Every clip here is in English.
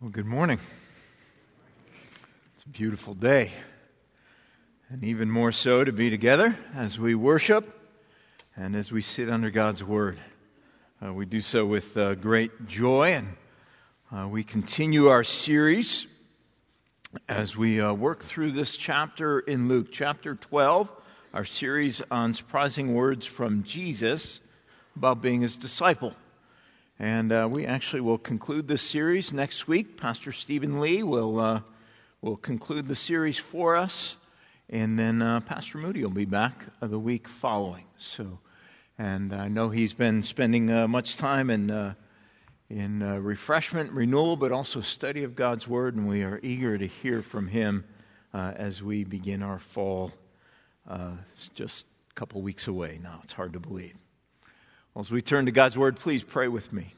Well, good morning. It's a beautiful day, and even more so to be together as we worship and as we sit under God's Word. Uh, we do so with uh, great joy, and uh, we continue our series as we uh, work through this chapter in Luke, chapter 12, our series on surprising words from Jesus about being his disciple. And uh, we actually will conclude this series next week. Pastor Stephen Lee will, uh, will conclude the series for us. And then uh, Pastor Moody will be back the week following. So, and I know he's been spending uh, much time in, uh, in uh, refreshment, renewal, but also study of God's Word. And we are eager to hear from him as we begin our fall. it's just a couple weeks away now. It's hard to believe. As we turn to God's Word, please pray with me.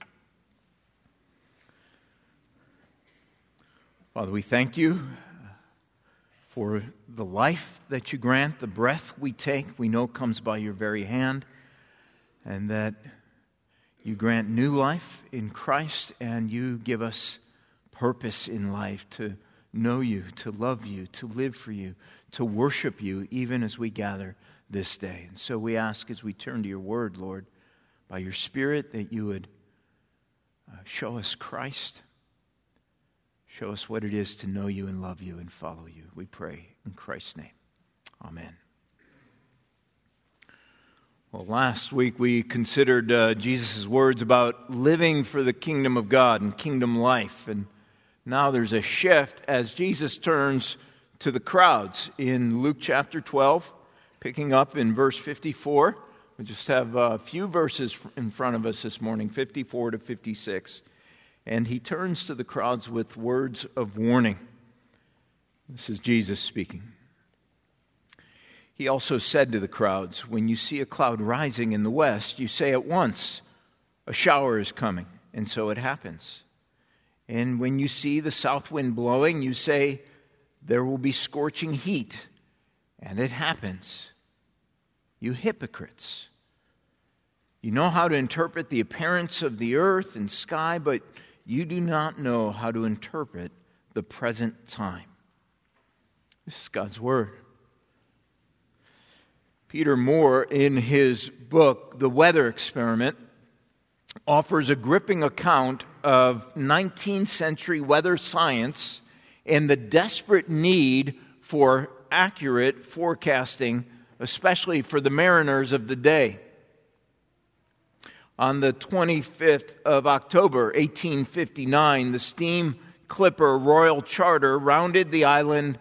Father, we thank you for the life that you grant, the breath we take, we know comes by your very hand, and that you grant new life in Christ and you give us purpose in life to know you, to love you, to live for you, to worship you, even as we gather this day. And so we ask as we turn to your word, Lord, by your Spirit that you would uh, show us Christ. Show us what it is to know you and love you and follow you. We pray in Christ's name. Amen. Well, last week we considered uh, Jesus' words about living for the kingdom of God and kingdom life. And now there's a shift as Jesus turns to the crowds in Luke chapter 12, picking up in verse 54. We just have a few verses in front of us this morning, 54 to 56. And he turns to the crowds with words of warning. This is Jesus speaking. He also said to the crowds, When you see a cloud rising in the west, you say at once, A shower is coming. And so it happens. And when you see the south wind blowing, you say, There will be scorching heat. And it happens. You hypocrites. You know how to interpret the appearance of the earth and sky, but you do not know how to interpret the present time. This is God's Word. Peter Moore, in his book, The Weather Experiment, offers a gripping account of 19th century weather science and the desperate need for accurate forecasting, especially for the mariners of the day on the 25th of October, 1859, the steam clipper Royal Charter rounded the island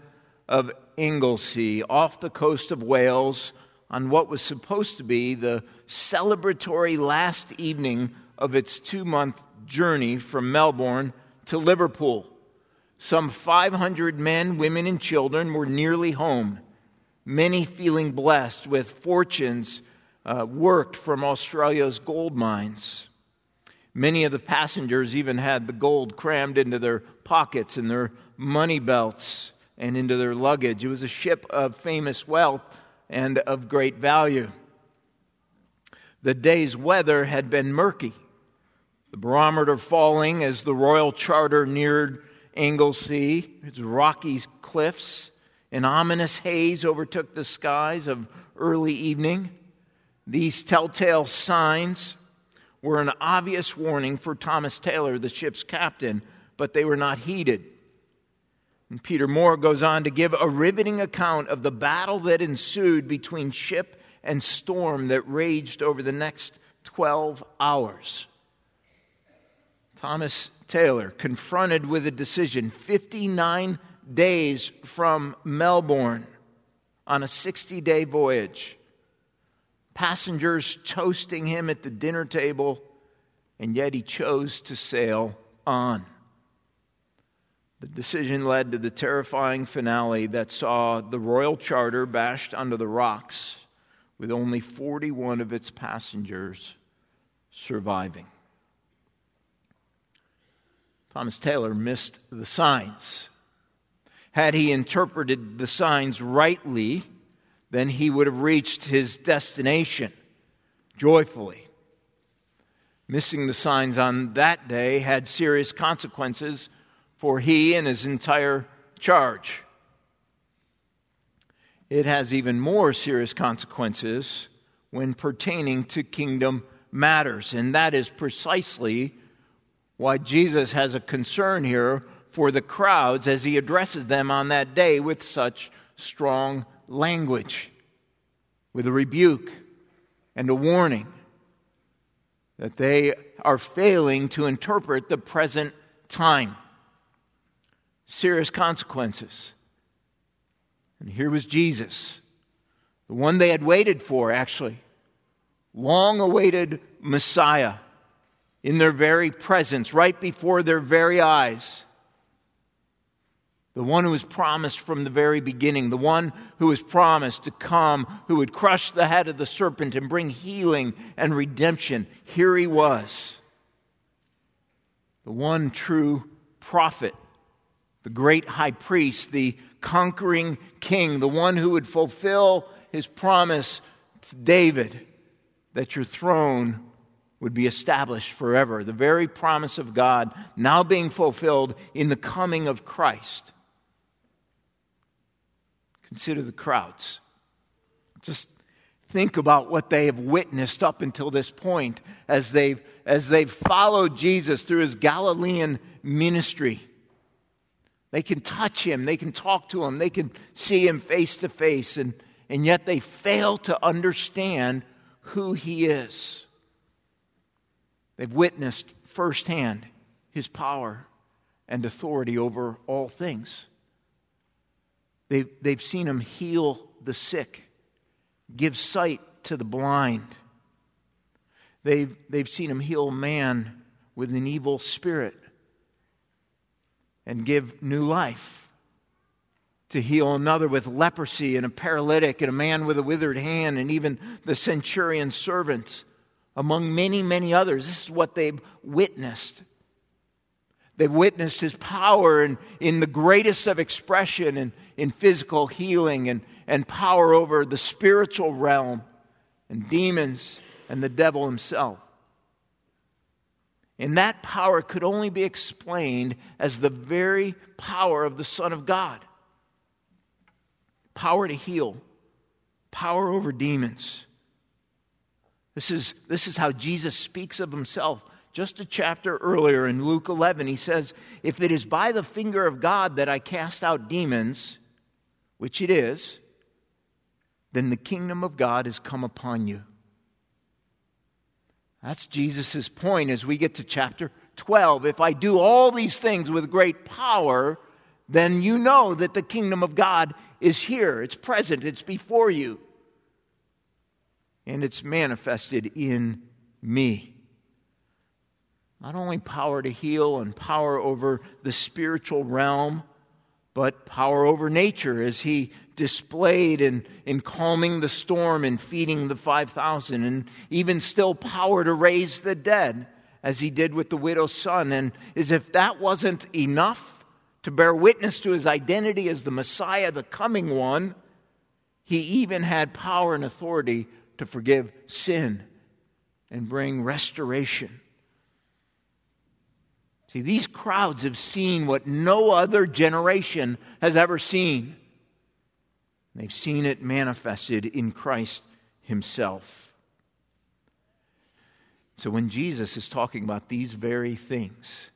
of Anglesey off the coast of Wales on what was supposed to be the celebratory last evening of its two month journey from Melbourne to Liverpool. Some 500 men, women, and children were nearly home, many feeling blessed with fortunes uh, worked from Australia's gold mines. Many of the passengers even had the gold crammed into their pockets and their money belts and into their luggage. It was a ship of famous wealth and of great value. The day's weather had been murky, the barometer falling as the Royal Charter neared Anglesey, its rocky cliffs. An ominous haze overtook the skies of early evening. These telltale signs were an obvious warning for Thomas Taylor, the ship's captain, but they were not heeded. And Peter Moore goes on to give a riveting account of the battle that ensued between ship and storm that raged over the next 12 hours. Thomas Taylor, confronted with a decision 59 days from Melbourne on a 60 day voyage, passengers toasting him at the dinner table, and yet he chose to sail on. The decision led to the terrifying finale that saw the Royal Charter bashed under the rocks with only 41 of its passengers surviving. Thomas Taylor missed the signs. Had he interpreted the signs rightly, then he would have reached his destination joyfully. Missing the signs on that day had serious consequences for he and his entire charge. It has even more serious consequences when pertaining to kingdom matters, and that is precisely why Jesus has a concern here for the crowds as he addresses them on that day with such strong language, with a rebuke and a warning that they are failing to interpret the present time. Serious consequences. And here was Jesus, the one they had waited for, actually, long awaited Messiah in their very presence, right before their very eyes. The one who was promised from the very beginning, the one who was promised to come, who would crush the head of the serpent and bring healing and redemption. Here he was. The one true prophet, the great high priest, the conquering king, the one who would fulfill his promise to David that your throne would be established forever. The very promise of God now being fulfilled in the coming of Christ. Consider the crowds. Just think about what they have witnessed up until this point as they've, as they've followed Jesus through his Galilean ministry. They can touch him, they can talk to him, they can see him face to face, and, and yet they fail to understand who he is. They've witnessed firsthand his power and authority over all things. They've, they've seen him heal the sick, give sight to the blind. They've, they've seen him heal man with an evil spirit and give new life. To heal another with leprosy and a paralytic and a man with a withered hand and even the centurion's servant, among many, many others. This is what they've witnessed. They've witnessed his power in, in the greatest of expression in, in physical healing and, and power over the spiritual realm and demons and the devil himself. And that power could only be explained as the very power of the Son of God power to heal, power over demons. This is, this is how Jesus speaks of himself. Just a chapter earlier in Luke 11, he says, If it is by the finger of God that I cast out demons, which it is, then the kingdom of God has come upon you. That's Jesus' point as we get to chapter 12. If I do all these things with great power, then you know that the kingdom of God is here. It's present, it's before you. And it's manifested in me. Not only power to heal and power over the spiritual realm, but power over nature as he displayed in, in calming the storm and feeding the 5,000, and even still power to raise the dead as he did with the widow's son. And as if that wasn't enough to bear witness to his identity as the Messiah, the coming one, he even had power and authority to forgive sin and bring restoration See, these crowds have seen what no other generation has ever seen. They've seen it manifested in Christ Himself. So when Jesus is talking about these very things,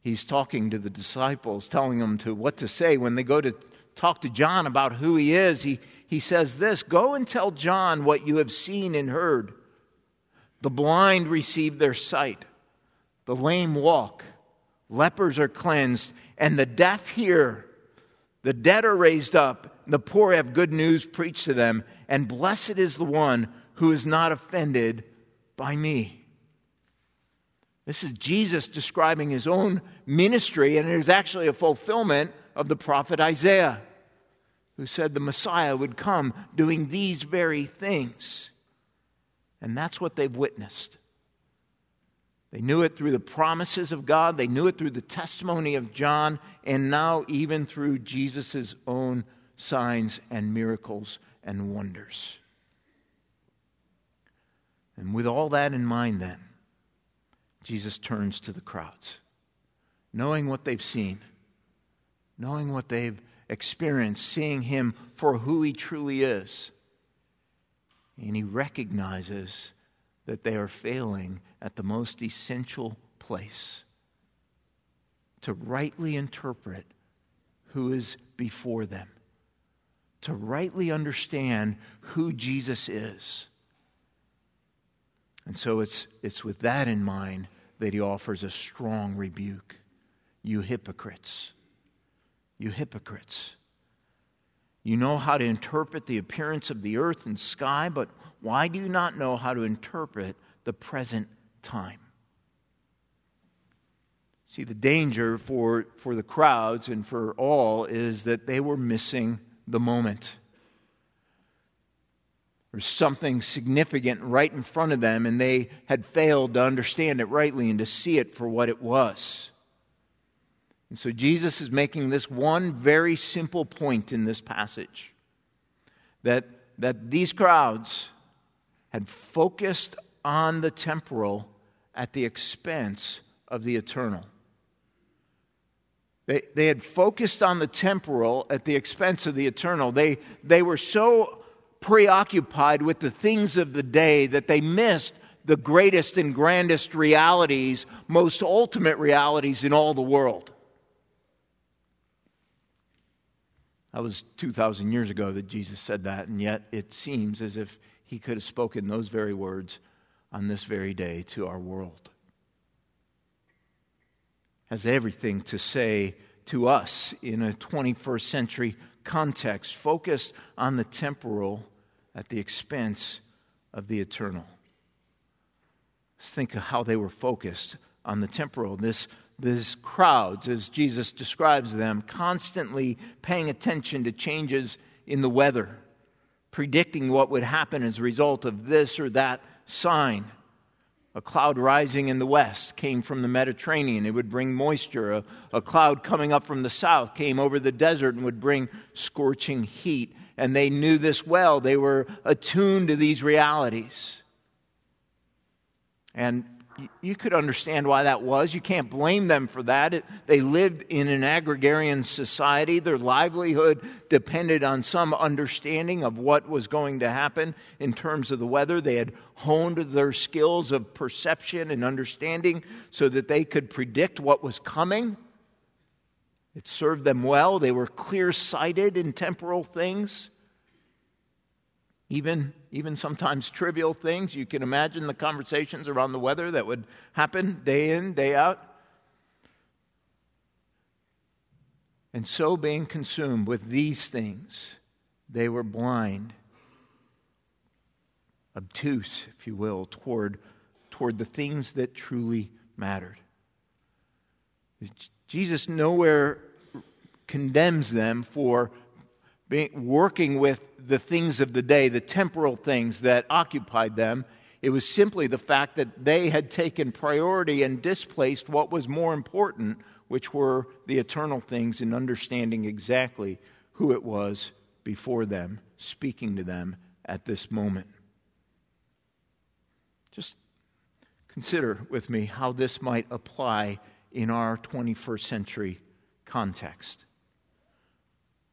He's talking to the disciples, telling them to what to say. When they go to talk to John about who He is, He, he says this Go and tell John what you have seen and heard. The blind receive their sight the lame walk, lepers are cleansed, and the deaf hear. The dead are raised up, the poor have good news preached to them, and blessed is the one who is not offended by me. This is Jesus describing his own ministry, and it is actually a fulfillment of the prophet Isaiah, who said the Messiah would come doing these very things. And that's what they've witnessed. They knew it through the promises of God, they knew it through the testimony of John, and now even through Jesus' own signs and miracles and wonders. And with all that in mind, then, Jesus turns to the crowds. knowing what they've seen, knowing what they've experienced, seeing him for who he truly is. And he recognizes that they are failing at the most essential place to rightly interpret who is before them, to rightly understand who Jesus is. And so it's, it's with that in mind that he offers a strong rebuke. You hypocrites. You hypocrites. You know how to interpret the appearance of the earth and sky, but why do you not know how to interpret the present time? See, the danger for, for the crowds and for all is that they were missing the moment. There's something significant right in front of them, and they had failed to understand it rightly and to see it for what it was. And so Jesus is making this one very simple point in this passage that, that these crowds had focused on the temporal at the expense of the eternal. They, they had focused on the temporal at the expense of the eternal. They, they were so preoccupied with the things of the day that they missed the greatest and grandest realities, most ultimate realities in all the world. That was 2,000 years ago that Jesus said that, and yet it seems as if he could have spoken those very words on this very day to our world has everything to say to us in a 21st century context, focused on the temporal at the expense of the eternal. Let's think of how they were focused on the temporal. This, this crowds, as Jesus describes them, constantly paying attention to changes in the weather, predicting what would happen as a result of this or that sign a cloud rising in the west came from the Mediterranean. It would bring moisture. A, a, cloud coming up from the south came over the desert and would bring scorching heat. And they knew this well. They were attuned to these realities. And you could understand why that was. You can't blame them for that. It, they lived in an agrarian society. Their livelihood depended on some understanding of what was going to happen in terms of the weather. They had honed their skills of perception and understanding so that they could predict what was coming. It served them well. They were clear sighted in temporal things even, even sometimes trivial things. You can imagine the conversations around the weather that would happen day in, day out. And so, being consumed with these things, they were blind, obtuse, if you will, toward, toward the things that truly mattered. Jesus nowhere condemns them for being, working with the things of the day, the temporal things that occupied them. It was simply the fact that they had taken priority and displaced what was more important, which were the eternal things, and understanding exactly who it was before them, speaking to them at this moment. Just consider with me how this might apply in our 21st century context.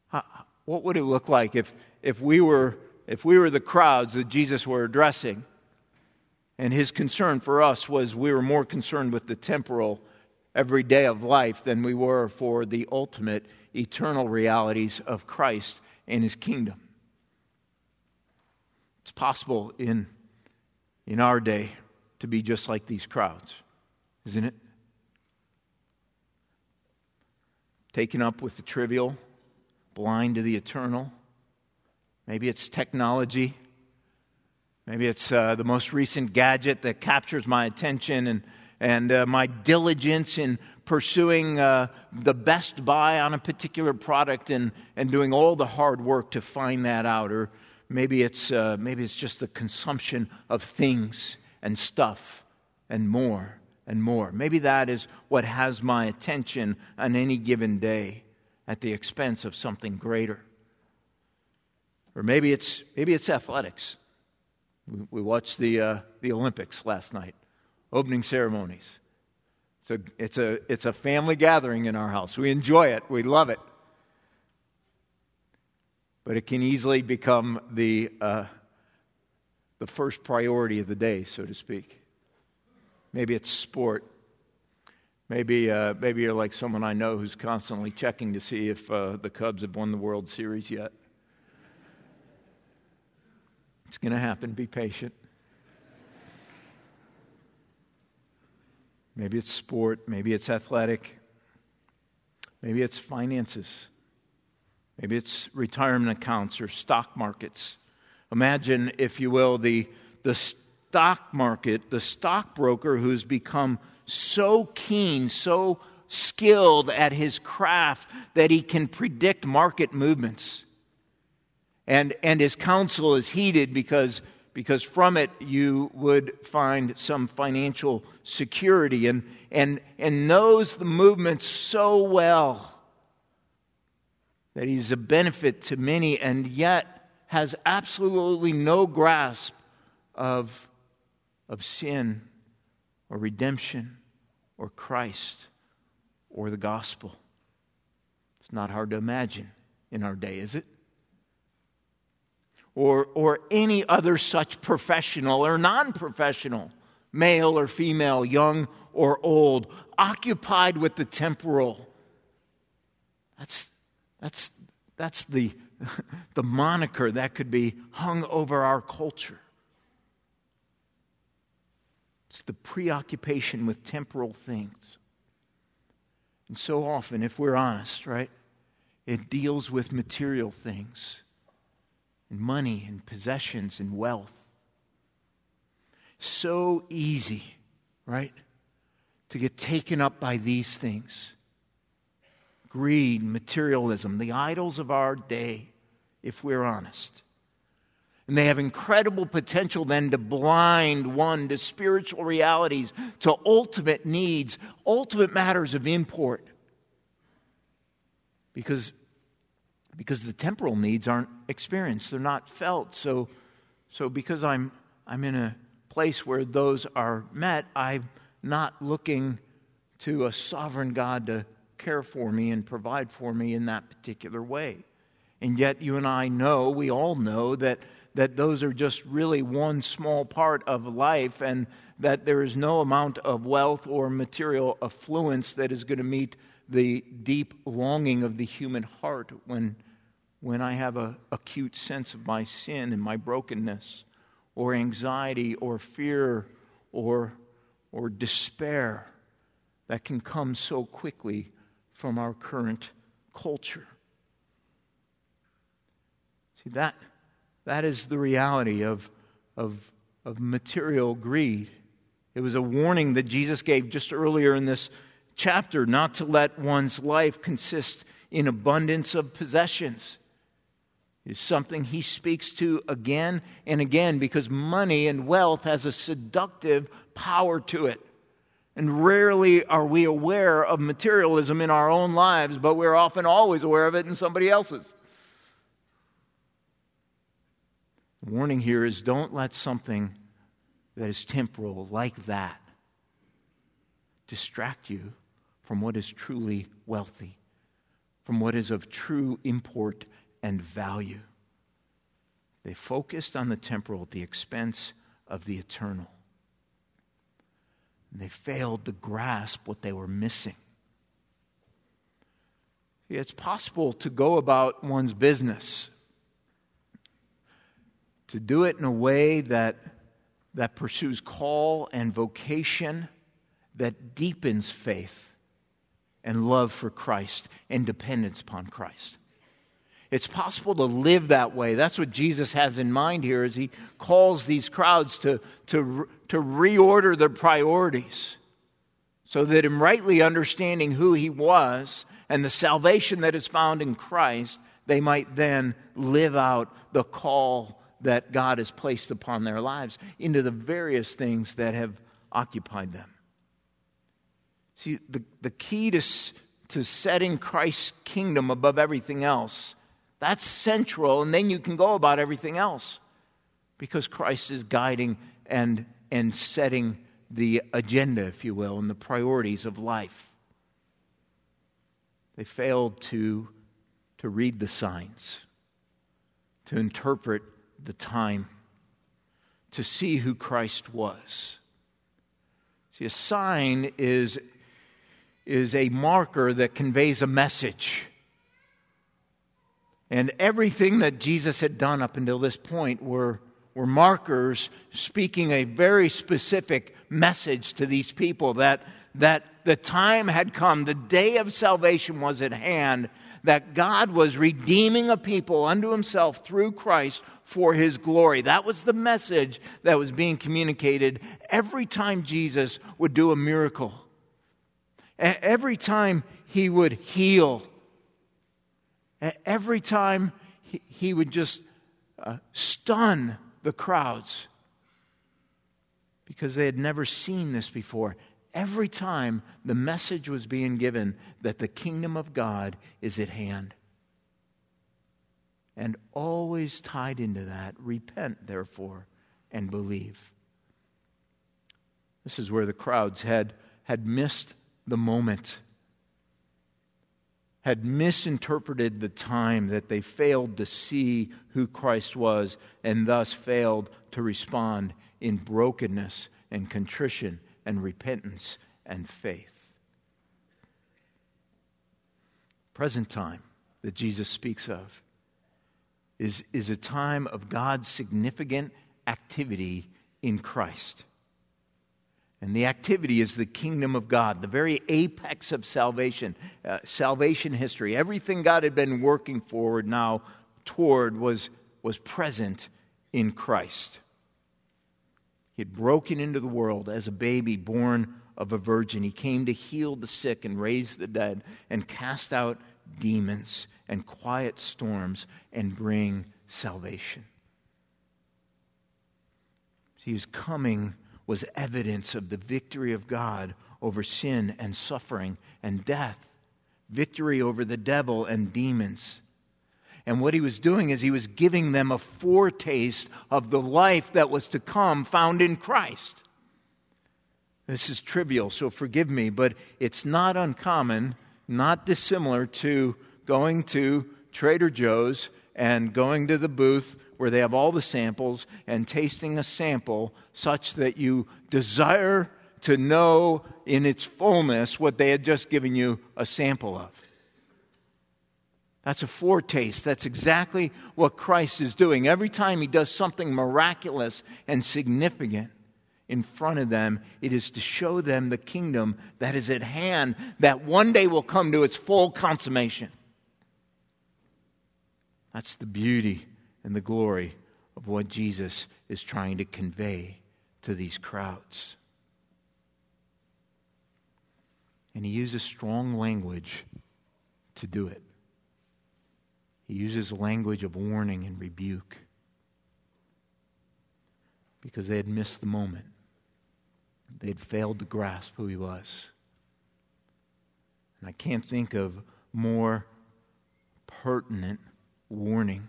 How, what would it look like if, if, we were, if we were the crowds that Jesus were addressing? And his concern for us was we were more concerned with the temporal every day of life than we were for the ultimate eternal realities of Christ and his kingdom. It's possible in, in our day to be just like these crowds, isn't it? Taken up with the trivial blind to the eternal. Maybe it's technology. Maybe it's uh, the most recent gadget that captures my attention and, and uh, my diligence in pursuing uh, the best buy on a particular product and, and doing all the hard work to find that out. Or maybe it's, uh, maybe it's just the consumption of things and stuff and more and more. Maybe that is what has my attention on any given day at the expense of something greater. Or maybe it's, maybe it's athletics. We, watched the, uh, the Olympics last night, opening ceremonies. It's a, it's, a, it's a family gathering in our house. We enjoy it, we love it. But it can easily become the, uh, the first priority of the day, so to speak. Maybe it's sport. Maybe, uh, maybe you're like someone I know who's constantly checking to see if uh, the Cubs have won the World Series yet. It's going to happen. Be patient. Maybe it's sport. Maybe it's athletic. Maybe it's finances. Maybe it's retirement accounts or stock markets. Imagine, if you will, the, the stock market, the stockbroker who's become so keen, so skilled at his craft that he can predict market movements. And, and his counsel is heeded because, because from it you would find some financial security and, and, and knows the movements so well that he's a benefit to many and yet has absolutely no grasp of, of sin or redemption or Christ or the gospel. It's not hard to imagine in our day, is it? Or, or any other such professional or non professional, male or female, young or old, occupied with the temporal. That's, that's, that's the, the moniker that could be hung over our culture. It's the preoccupation with temporal things. And so often, if we're honest, right, it deals with material things and money and possessions and wealth. So easy, right, to get taken up by these things greed, materialism, the idols of our day, if we're honest. And they have incredible potential then to blind one to spiritual realities, to ultimate needs, ultimate matters of import. Because, because the temporal needs aren't experienced, they're not felt. So, so because I'm, I'm in a place where those are met, I'm not looking to a sovereign God to care for me and provide for me in that particular way. And yet, you and I know, we all know, that, that those are just really one small part of life, and that there is no amount of wealth or material affluence that is going to meet the deep longing of the human heart when, when I have an acute sense of my sin and my brokenness, or anxiety, or fear, or, or despair that can come so quickly from our current culture. See, that, that is the reality of, of, of material greed. It was a warning that Jesus gave just earlier in this chapter not to let one's life consist in abundance of possessions. It's something he speaks to again and again because money and wealth has a seductive power to it. And rarely are we aware of materialism in our own lives, but we're often always aware of it in somebody else's. The warning here is don't let something that is temporal like that distract you from what is truly wealthy, from what is of true import and value. They focused on the temporal at the expense of the eternal. And they failed to grasp what they were missing. It's possible to go about one's business, to do it in a way that, that pursues call and vocation, that deepens faith and love for Christ and dependence upon Christ. It's possible to live that way. That's what Jesus has in mind here as he calls these crowds to, to, to reorder their priorities so that in rightly understanding who he was and the salvation that is found in Christ, they might then live out the call that God has placed upon their lives into the various things that have occupied them. See, the, the key to, to setting Christ's kingdom above everything else that's central, and then you can go about everything else because Christ is guiding and, and setting the agenda, if you will, and the priorities of life. They failed to, to read the signs, to interpret the time, to see who Christ was. See, a sign is, is a marker that conveys a message. And everything that Jesus had done up until this point were, were markers speaking a very specific message to these people that, that the time had come, the day of salvation was at hand, that God was redeeming a people unto himself through Christ for his glory. That was the message that was being communicated every time Jesus would do a miracle. Every time he would heal Every time he, would just uh, stun the crowds because they had never seen this before. Every time the message was being given that the kingdom of God is at hand. And always tied into that, repent, therefore, and believe. This is where the crowds had, had missed the moment had misinterpreted the time, that they failed to see who Christ was, and thus failed to respond in brokenness and contrition and repentance and faith. Present time that Jesus speaks of is, is a time of God's significant activity in Christ. And the activity is the kingdom of God, the very apex of salvation, uh, salvation history. Everything God had been working forward now toward was, was present in Christ. He had broken into the world as a baby born of a virgin. He came to heal the sick and raise the dead and cast out demons and quiet storms and bring salvation. He was coming was evidence of the victory of God over sin and suffering and death, victory over the devil and demons. And what he was doing is he was giving them a foretaste of the life that was to come found in Christ. This is trivial, so forgive me, but it's not uncommon, not dissimilar to going to Trader Joe's and going to the booth where they have all the samples and tasting a sample such that you desire to know in its fullness what they had just given you a sample of. That's a foretaste. That's exactly what Christ is doing. Every time he does something miraculous and significant in front of them, it is to show them the kingdom that is at hand, that one day will come to its full consummation. That's the beauty and the glory of what Jesus is trying to convey to these crowds. And he uses strong language to do it. He uses language of warning and rebuke because they had missed the moment. They had failed to grasp who he was. And I can't think of more pertinent warning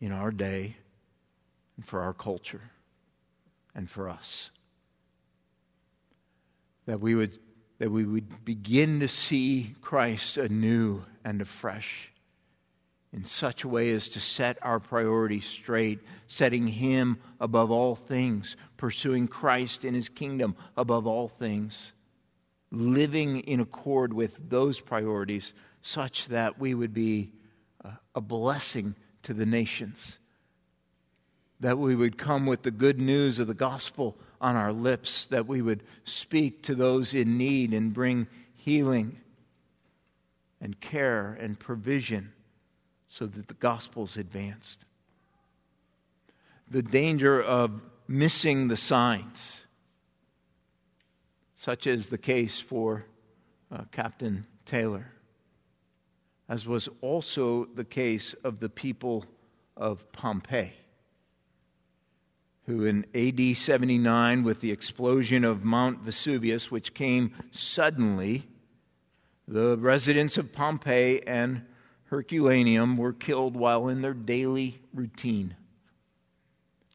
in our day and for our culture and for us. That we would, that we would begin to see Christ anew and afresh in such a way as to set our priorities straight, setting Him above all things, pursuing Christ in His kingdom above all things, living in accord with those priorities such that we would be uh, a blessing to the nations. That we would come with the good news of the gospel on our lips, that we would speak to those in need and bring healing and care and provision so that the gospel's advanced. The danger of missing the signs, such as the case for uh, Captain Taylor as was also the case of the people of Pompeii, who in AD 79, with the explosion of Mount Vesuvius, which came suddenly, the residents of Pompeii and Herculaneum were killed while in their daily routine,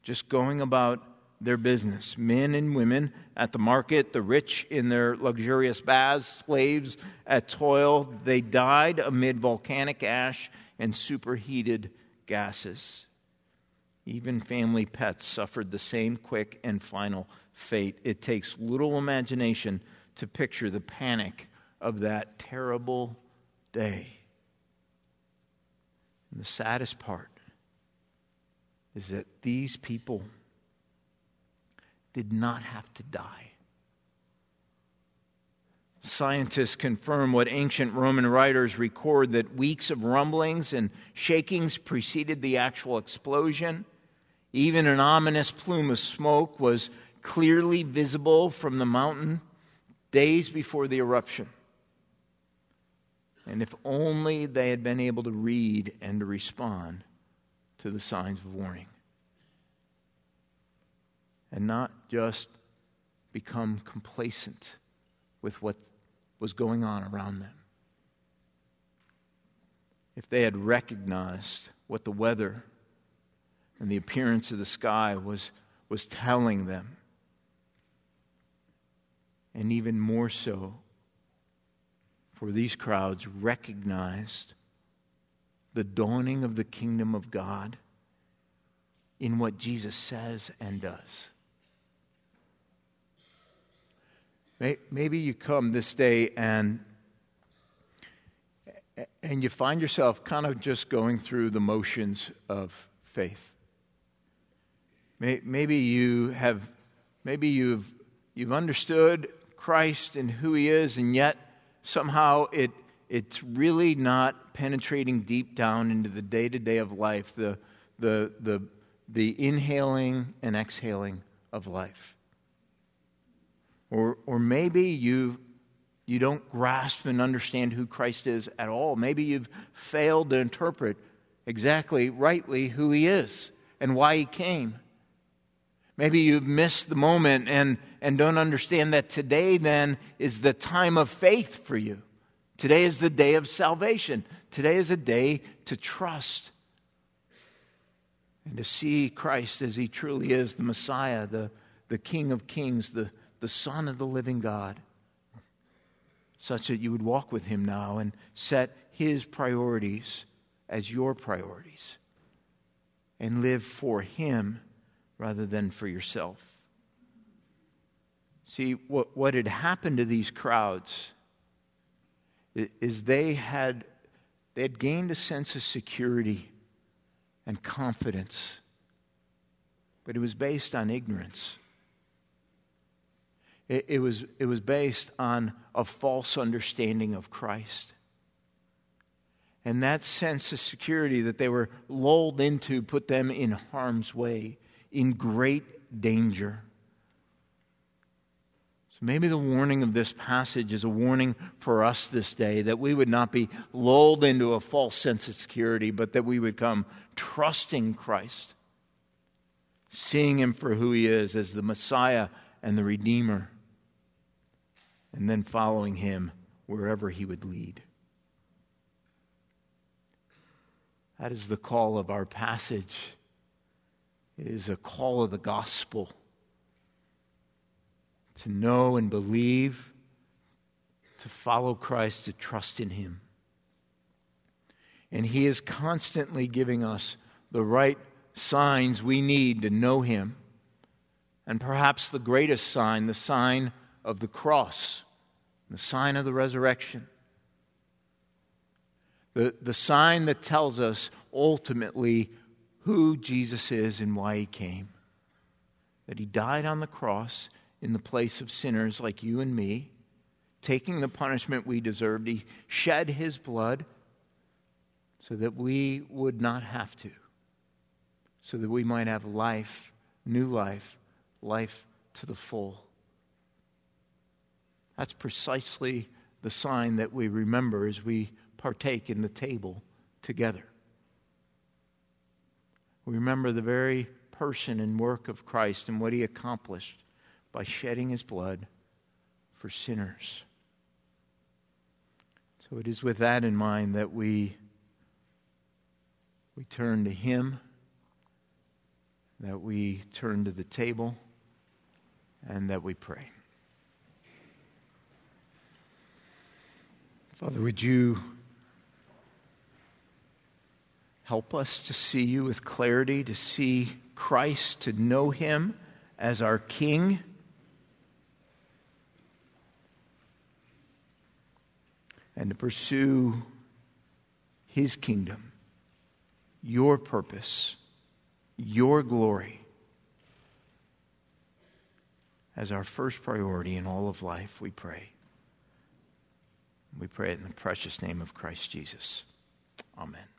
just going about their business. Men and women at the market, the rich in their luxurious baths, slaves at toil, they died amid volcanic ash and superheated gases. Even family pets suffered the same quick and final fate. It takes little imagination to picture the panic of that terrible day. And the saddest part is that these people did not have to die. Scientists confirm what ancient Roman writers record that weeks of rumblings and shakings preceded the actual explosion. Even an ominous plume of smoke was clearly visible from the mountain days before the eruption. And if only they had been able to read and to respond to the signs of warning and not just become complacent with what was going on around them. If they had recognized what the weather and the appearance of the sky was, was telling them, and even more so, for these crowds recognized the dawning of the kingdom of God in what Jesus says and does. Maybe you come this day and and you find yourself kind of just going through the motions of faith. Maybe you have maybe you've you've understood Christ and who he is and yet somehow it it's really not penetrating deep down into the day-to-day of life, the the the the inhaling and exhaling of life. Or, or maybe you, you don't grasp and understand who Christ is at all. Maybe you've failed to interpret exactly, rightly, who he is and why he came. Maybe you've missed the moment and, and don't understand that today, then, is the time of faith for you. Today is the day of salvation. Today is a day to trust and to see Christ as he truly is the Messiah, the, the King of Kings, the, the Son of the living God, such that you would walk with him now and set his priorities as your priorities and live for him rather than for yourself. See, what, what had happened to these crowds is they had, they had gained a sense of security and confidence, but it was based on ignorance. It, it, was, it was based on a false understanding of Christ. And that sense of security that they were lulled into put them in harm's way, in great danger. So maybe the warning of this passage is a warning for us this day that we would not be lulled into a false sense of security, but that we would come trusting Christ, seeing Him for who He is as the Messiah and the Redeemer and then following him wherever he would lead. That is the call of our passage. It is a call of the gospel to know and believe, to follow Christ, to trust in him. And he is constantly giving us the right signs we need to know him. And perhaps the greatest sign, the sign of the cross, the sign of the resurrection. The, the sign that tells us ultimately who Jesus is and why he came. That he died on the cross in the place of sinners like you and me, taking the punishment we deserved. He shed his blood so that we would not have to, so that we might have life, new life, life to the full. That's precisely the sign that we remember as we partake in the table together. We remember the very person and work of Christ and what he accomplished by shedding his blood for sinners. So it is with that in mind that we, we turn to him, that we turn to the table and that we pray. Father, would you help us to see you with clarity, to see Christ, to know him as our King? And to pursue his kingdom, your purpose, your glory as our first priority in all of life, we pray. We pray it in the precious name of Christ Jesus. Amen.